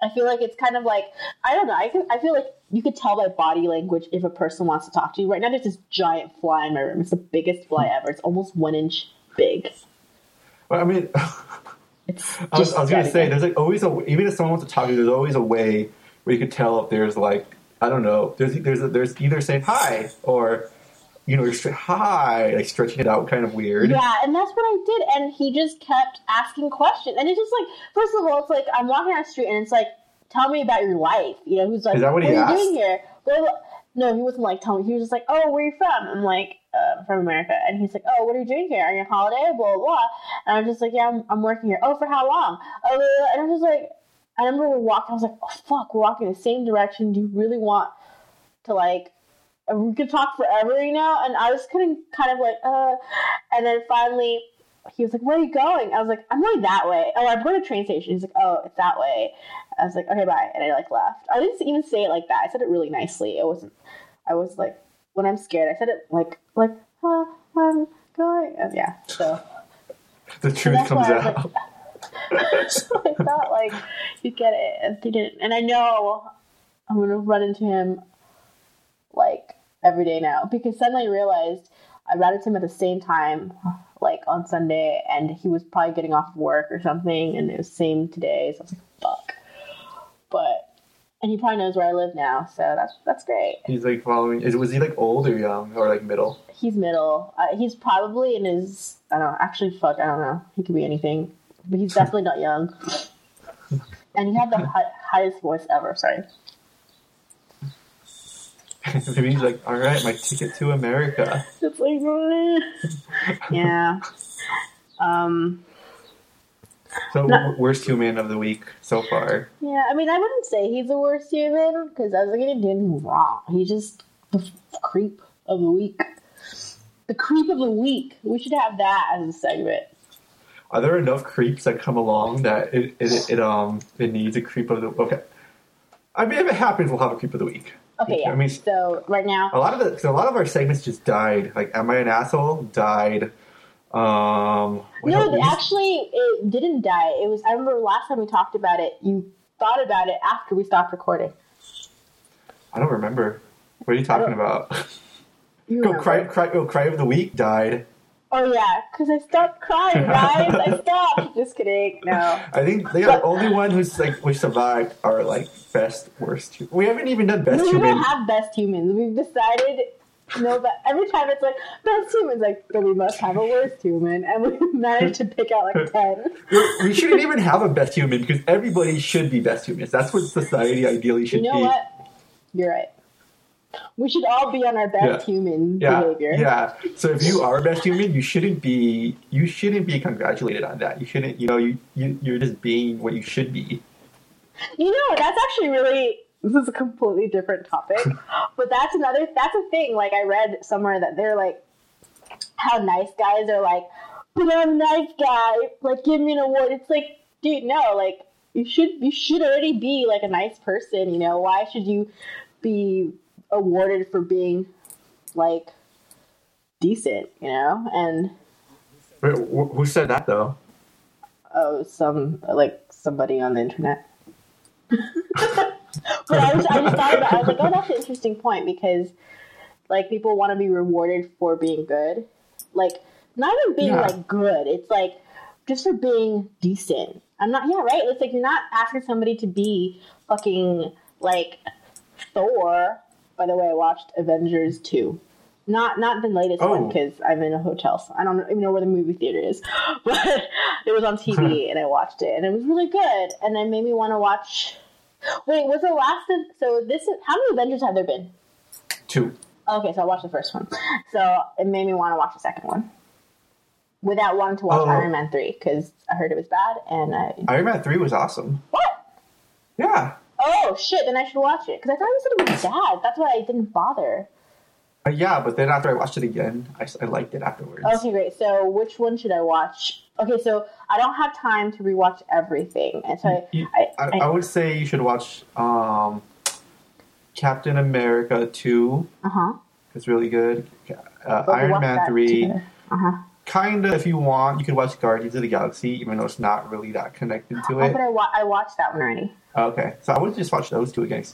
I feel like it's kind of like I don't know. I can, I feel like you could tell by body language if a person wants to talk to you. Right now, there's this giant fly in my room. It's the biggest fly ever. It's almost one inch big. Well, I mean, It's I was, I was gonna say, there's like always a even if someone wants to talk to you, there's always a way where you could tell if there's like I don't know, there's there's there's either saying hi or you know you're straight hi, like stretching it out, kind of weird. Yeah, and that's what I did. And he just kept asking questions. And it's just like, first of all, it's like I'm walking down the street and it's like, tell me about your life. You know, who's like, Is that what he are asked? you doing here? Blah. No, he wasn't like telling me. He was just like, oh, where are you from? I'm like, uh, from America. And he's like, oh, what are you doing here? Are you on holiday? Blah, blah, blah. And I'm just like, yeah, I'm, I'm working here. Oh, for how long? Oh, blah. and I'm just like, I remember we walked. I was like, oh, fuck, we're walking the same direction. Do you really want to like we could talk forever, you know? And I was kind of, kind of like, uh, and then finally he was like, where are you going? I was like, I'm going that way. Oh, I'm going to train station. He's like, oh, it's that way. I was like, okay, bye. And I like left. I didn't even say it like that. I said it really nicely. It wasn't, I was like, when I'm scared, I said it like, like, uh, I'm going. And yeah, so. The truth that's comes why I was out. like- so I thought like you get it, and he didn't. And I know I'm gonna run into him every day now because suddenly I realized I ran into him at the same time, like on Sunday, and he was probably getting off work or something, and it was same today. So I was like, fuck. But and he probably knows where I live now, so that's that's great. He's like following. Is was he like old or young or like middle? He's middle. Uh, he's probably in his. I don't know. Actually, fuck. I don't know. He could be anything, but he's definitely not young. And he had the hi- highest voice ever. Sorry. He's like, all right, my ticket to America. It's like, yeah. Um. So No. w- worst human of the week so far. Yeah. I mean, I wouldn't say he's the worst human because I was like, he didn't do anything wrong. He's just the f- creep of the week. the creep of the week. We should have that as a segment. Are there enough creeps that come along that it it, it um it needs a creep of the okay? I mean, if it happens, we'll have a creep of the week. Okay, yeah. I mean, so right now, a lot of the so a lot of our segments just died. Like, am I an asshole? Died. Um, no, but actually, it didn't die. It was. I remember last time we talked about it. You thought about it after we stopped recording. I don't remember. What are you talking about? You Go remember. cry, cry, oh, cry of the week died. Oh yeah, because I stopped crying, guys. I stopped. Just kidding. No. I think they are the only one who's like we survived are like best worst. We haven't even done best No, we human. don't have best humans. We've decided. No, but every time it's like best humans, like, but we must have a worst human, and we managed to pick out like ten. we shouldn't even have a best human because everybody should be best humans. That's what society ideally You should know be. what? You're right. We should all be on our best Yeah. human Yeah, behavior. yeah. So if you are a best human, you shouldn't be you shouldn't be congratulated on that. You shouldn't. You know, you, you you're just being what you should be. You know, that's actually really this is a completely different topic. but that's another that's a thing. Like I read somewhere that they're like how nice guys are like, but I'm a nice guy, like give me an award. It's like, dude, no, like you should you should already be like a nice person, you know. Why should you be awarded for being like decent, you know? And Wait, wh- who said that though? oh some like somebody on the internet. but I, was, I just thought about. it. I was like, oh, that's an interesting point because like people want to be rewarded for being good, like not even being Yeah. like good. It's like just for being decent. I'm not. Yeah, right. It's like you're not asking somebody to be fucking like Thor. By the way, I watched Avengers two. Not not the latest Oh. one because I'm in a hotel, so I don't even know where the movie theater is. But it was on TV and I watched it, and it was really good. And it made me want to watch. Wait, was the last? Of, so this is how many Avengers have there been? Two. Okay, so I watched the first one. So it made me want to watch the second one without wanting to watch Oh. Iron Man three because I heard it was bad. And I Iron Man three was awesome. what? Yeah. Oh shit! Then I should watch it because I thought it was gonna be bad. That's why I didn't bother. Uh, yeah, but then after I watched it again, I liked it afterwards. Okay, great. So which one should I watch? Okay, so I don't have time to rewatch everything, and so I, I, I, I would say you should watch um, Captain America 2. uh huh. It's really good. Uh, Iron Man 3. Uh huh. Kind of, if you want, you could watch Guardians of the Galaxy, even though it's not really that connected to Oh, it. but I, wa- I watched that one already. Okay, so I would just watch those two again.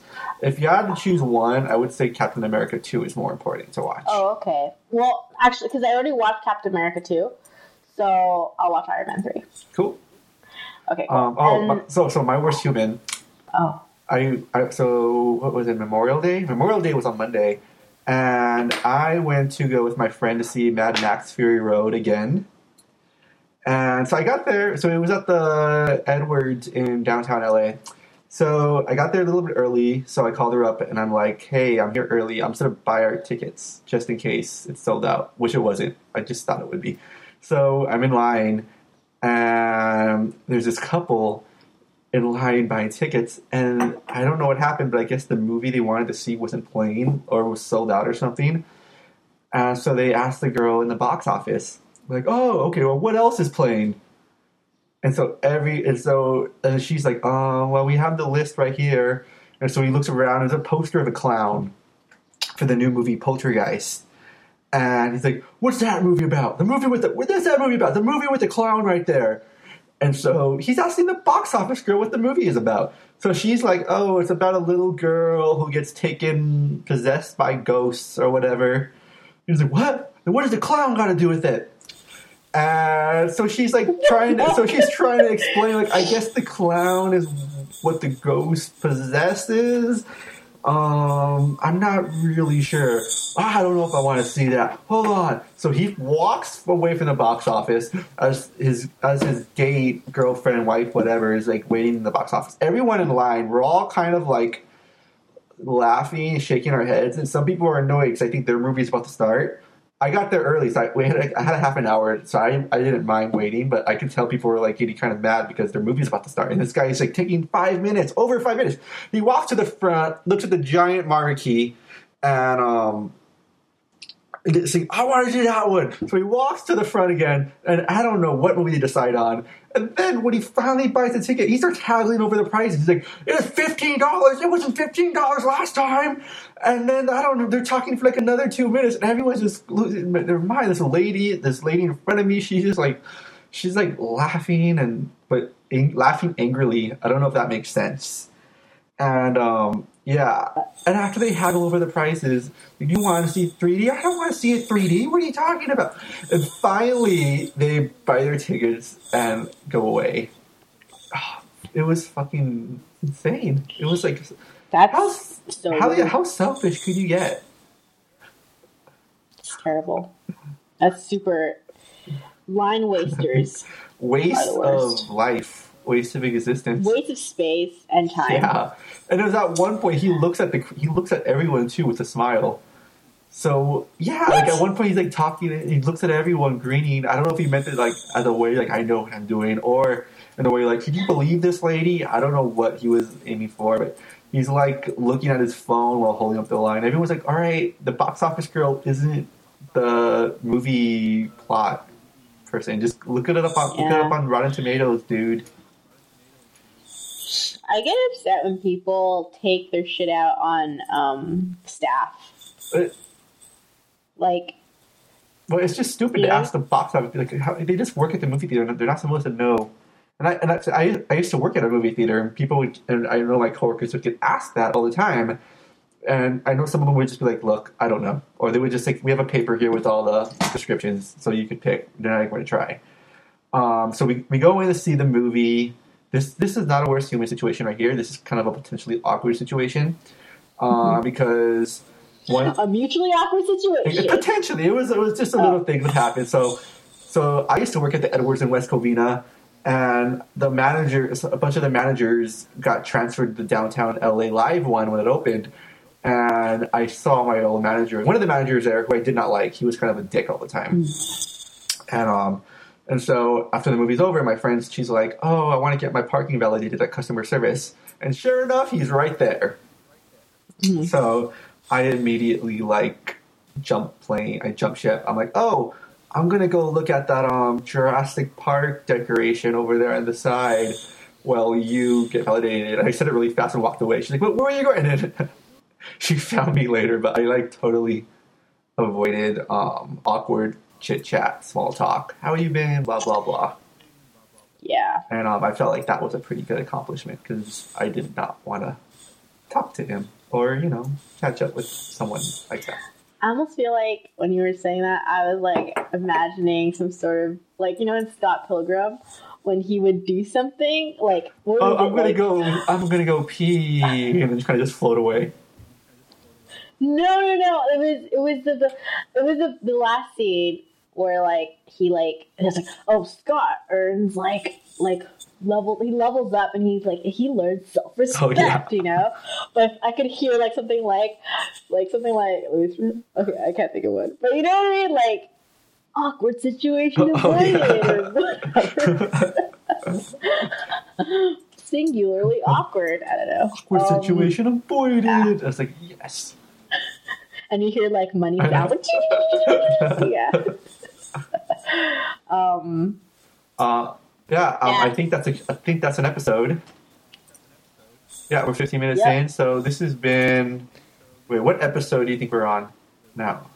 If you had to choose one, I would say Captain America 2 is more important to watch. Oh, okay. Well, actually, because I already watched Captain America two, so I'll watch Iron Man three. Cool. Okay. Cool. Um, oh, And- uh, so so my worst human. oh. I, I so what was it? Memorial Day. Memorial Day was on Monday, and I went to go with my friend to see Mad Max Fury Road again. And so I got there. So it was at the Edwards in downtown LA. So I got there a little bit early. So I called her up and I'm like, "Hey, I'm here early. I'm just gonna buy our tickets just in case it's sold out," which it wasn't. I just thought it would be. So I'm in line, and there's this couple in line buying tickets, and I don't know what happened, but I guess the movie they wanted to see wasn't playing or was sold out or something. And so they asked the girl in the box office, like, "Oh, okay, well, what else is playing?" And so every and so and she's like, "Oh, well, we have the list right here." And so he looks around. There's a poster of a clown for the new movie Poltergeist. And he's like, "What's that movie about? The movie with the what is that movie about? The movie with the clown right there." And so he's asking the box office girl what the movie is about. So she's like, "Oh, it's about a little girl who gets taken possessed by ghosts or whatever." He's like, "What? What does the clown got to do with it?" And so she's like trying to, so she's trying to explain like I guess the clown is what the ghost possesses. Um, I'm not really sure. I don't know if I want to see that. Hold on. So he walks away from the box office as his as his gay girlfriend, wife, whatever, is like waiting in the box office. Everyone in line, we're all kind of like laughing, shaking our heads, and some people are annoyed because I think their movie's about to start. I got there early, so I, we had, I had a half an hour, so I, I didn't mind waiting, but I could tell people were like getting kind of mad because their movie's about to start. And this guy is like taking five minutes, over five minutes. He walks to the front, looks at the giant marquee, and um, He's saying, I want to see that one. So he walks to the front again, and I don't know what movie to decide on. And then when he finally buys the ticket, he starts haggling over the prices. He's like, "It's fifteen dollars. It wasn't fifteen dollars last time." And then I don't know. They're talking for like another two minutes, and everyone's just losing their mind. This lady, this lady in front of me, she's just like, she's like laughing and but ang- laughing angrily. I don't know if that makes sense. And um, yeah, and after they haggle over the prices, you want to see 3D? I don't want to see it 3D. What are you talking about? And finally, they buy their tickets and go away. It was fucking insane. It was like, That's how so how, how selfish could you get? It's terrible. That's super line wasters. Waste of life, waste of existence. Waste of space and time. Yeah, and there's at one point he looks at the he looks at everyone too with a smile. So yeah, like at one point he's like talking, he looks at everyone grinning. I don't know if he meant it like as a way like I know what I'm doing, or in a way like, can you believe this lady? I don't know what he was aiming for, but he's like looking at his phone while holding up the line. Everyone's like, all right, the box office girl isn't the movie plot person. Just look it up on look it up on Rotten Tomatoes, dude. I get upset when people take their shit out on um, staff. But- Like, Well, it's just stupid to ask the box office. Like, how, they just work at the movie theater. They're not supposed to know. And I, and I, I, I used to work at a movie theater, and people would, and I know my coworkers would get asked that all the time. And I know some of them would just be like, "Look, I don't know," or they would just like, "We have a paper here with all the descriptions, so you could pick." Then I'm going to try. Um, so we, we go in to see the movie. This this is not a worst human situation right here. This is kind of a potentially awkward situation uh, because one a mutually awkward situation. Potentially, it was it was just a little thing that happened. So, so I used to work at the Edwards in West Covina, and the managers, a bunch of the managers, got transferred to the downtown LA Live one when it opened, and I saw my old manager, one of the managers there, who I did not like. He was kind of a dick all the time, and um. And so after the movie's over, my friend, she's like, "Oh, I want to get my parking validated at customer service." And sure enough, he's right there. So I immediately like jump plane. I jump ship. I'm like, oh, I'm gonna go look at that um Jurassic Park decoration over there on the side. While you get validated. I said it really fast and walked away. She's like, "Where where are you going?" And she found me later, but I like totally avoided um awkward chit chat, small talk. How you been? Blah blah blah. yeah. And um, I felt like that was a pretty good accomplishment because I did not want to talk to him or you know catch up with someone like that. I almost feel like when you were saying that, I was like imagining some sort of like you know in Scott Pilgrim when he would do something like what Oh, I'm it, gonna like- go. I'm gonna go pee, and then just kind of just float away. No, no, no. It was it was the, the it was the, the last scene where like he like and it's like oh Scott earns like like level he levels up and he's like he learns self respect Oh, yeah. you know but I could hear like something like like something like okay I can't think of one but you know what I mean like awkward situation Oh, avoided yeah. singularly awkward I don't know Awkward Um, situation avoided. I was like, yes. and you hear like money I know. sound yeah um Uh, yeah, um, Yeah. I think that's a, I think that's an episode. Yeah, we're 15 minutes Yep. in, so this has been. Wait, what episode do you think we're on now?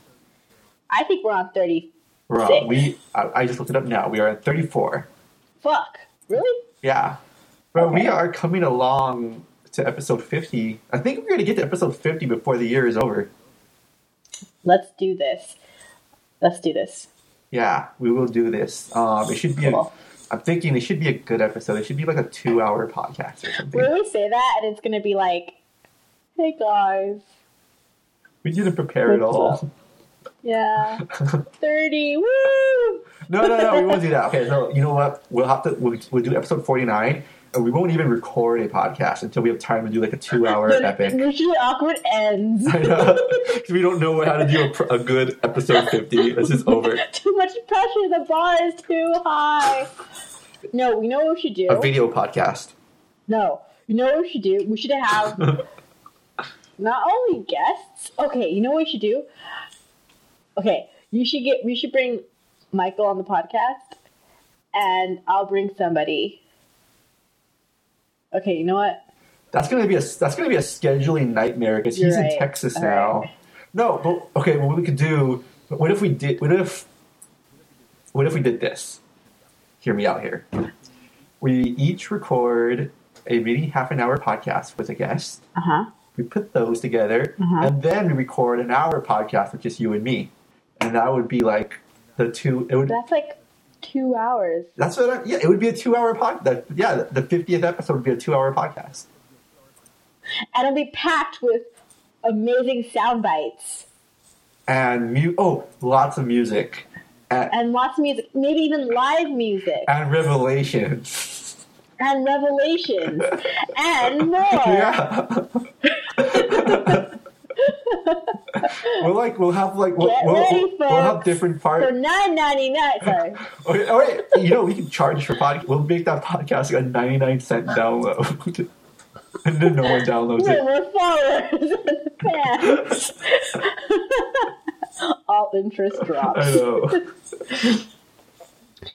I think we're on 30 We're on. We I, I just looked it up now. We are at 34. fuck really Yeah, but we are coming along to episode 50. I think we're gonna get to episode 50 before the year is over. let's do this let's do this Yeah, we will do this. Um, it should be. Cool. I'm thinking it should be a good episode. It should be like a two-hour podcast or something. we always say that and it's gonna be like hey guys We didn't prepare at all. yeah 30 woo No, no, no. We won't do that. Okay, so you know what? We'll have to. We'll, we'll do episode 49, and Uh, we won't even record a podcast until we have time to do like a two-hour Then epic. awkward ends I know. 'Cause we don't know how to do a, a good episode 50. This is over. too much pressure the bar is too high no we know what we should do A video podcast. No. You know what we should do? We should have not only guests. Okay, you know what we should do? Okay, you should get. We should bring Michael on the podcast, and I'll bring somebody. Okay, you know what? That's gonna be a that's gonna be a scheduling nightmare because he's You're in. Texas All now. right. No, but okay. What we could do? What if we did? What if? What if we did this? Hear me out here. We each record a mini half an hour podcast with a guest. Uh huh. We put those together, Uh-huh. and then we record an hour podcast with just you and me, and that would be like the two. It would. That's like two hours. That's what. I, yeah, it would be a two-hour pod. That, yeah, the fiftieth episode would be a two-hour podcast. and it'll be packed with amazing sound bites and mu- oh, lots of music and, and lots of music, maybe even live music and revelations. and revelations and more. Yeah. we'll like we'll have like we'll, we'll, we'll, have different For parts. nine ninety nine, sorry. Oh, oh, you know we can charge for podcast. We'll make that podcast a ninety-nine cent download, and then no one downloads Way it. more followers fans. All interest drops. I know.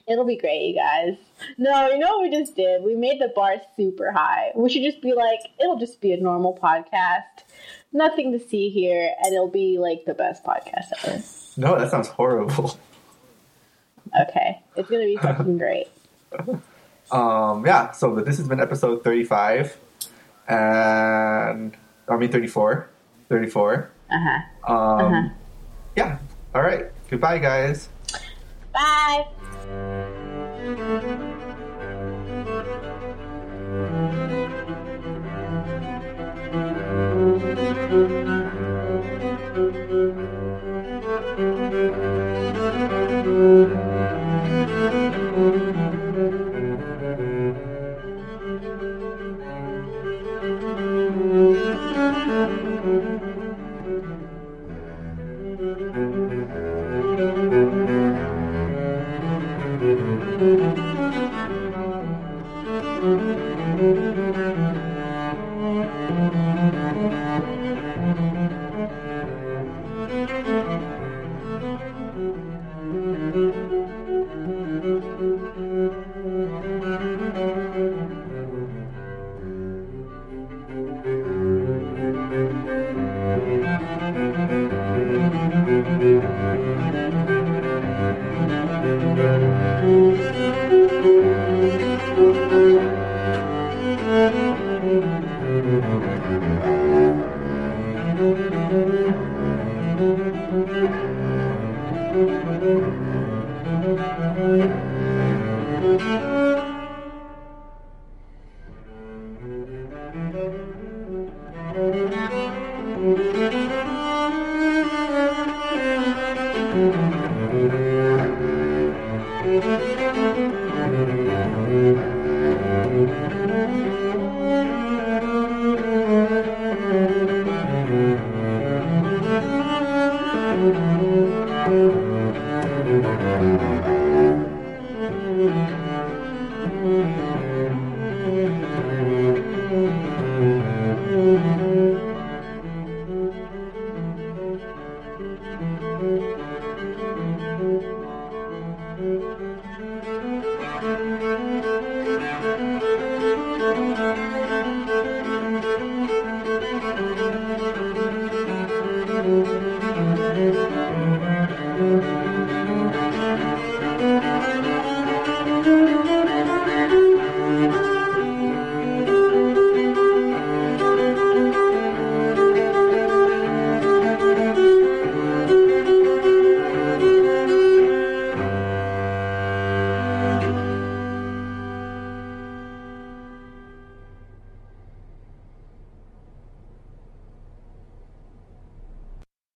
It'll be great, you guys. No, you know what we just did? We made the bar super high. We should just be like, it'll just be a normal podcast. Nothing to see here, and it'll be like the best podcast ever. No, that sounds horrible. Okay. It's gonna be fucking great. Um, yeah. So this has been episode thirty-five, and I mean thirty-four. Thirty-four. Uh-huh. Um, Uh-huh. Yeah. All right. Goodbye, guys. Bye. Thank you.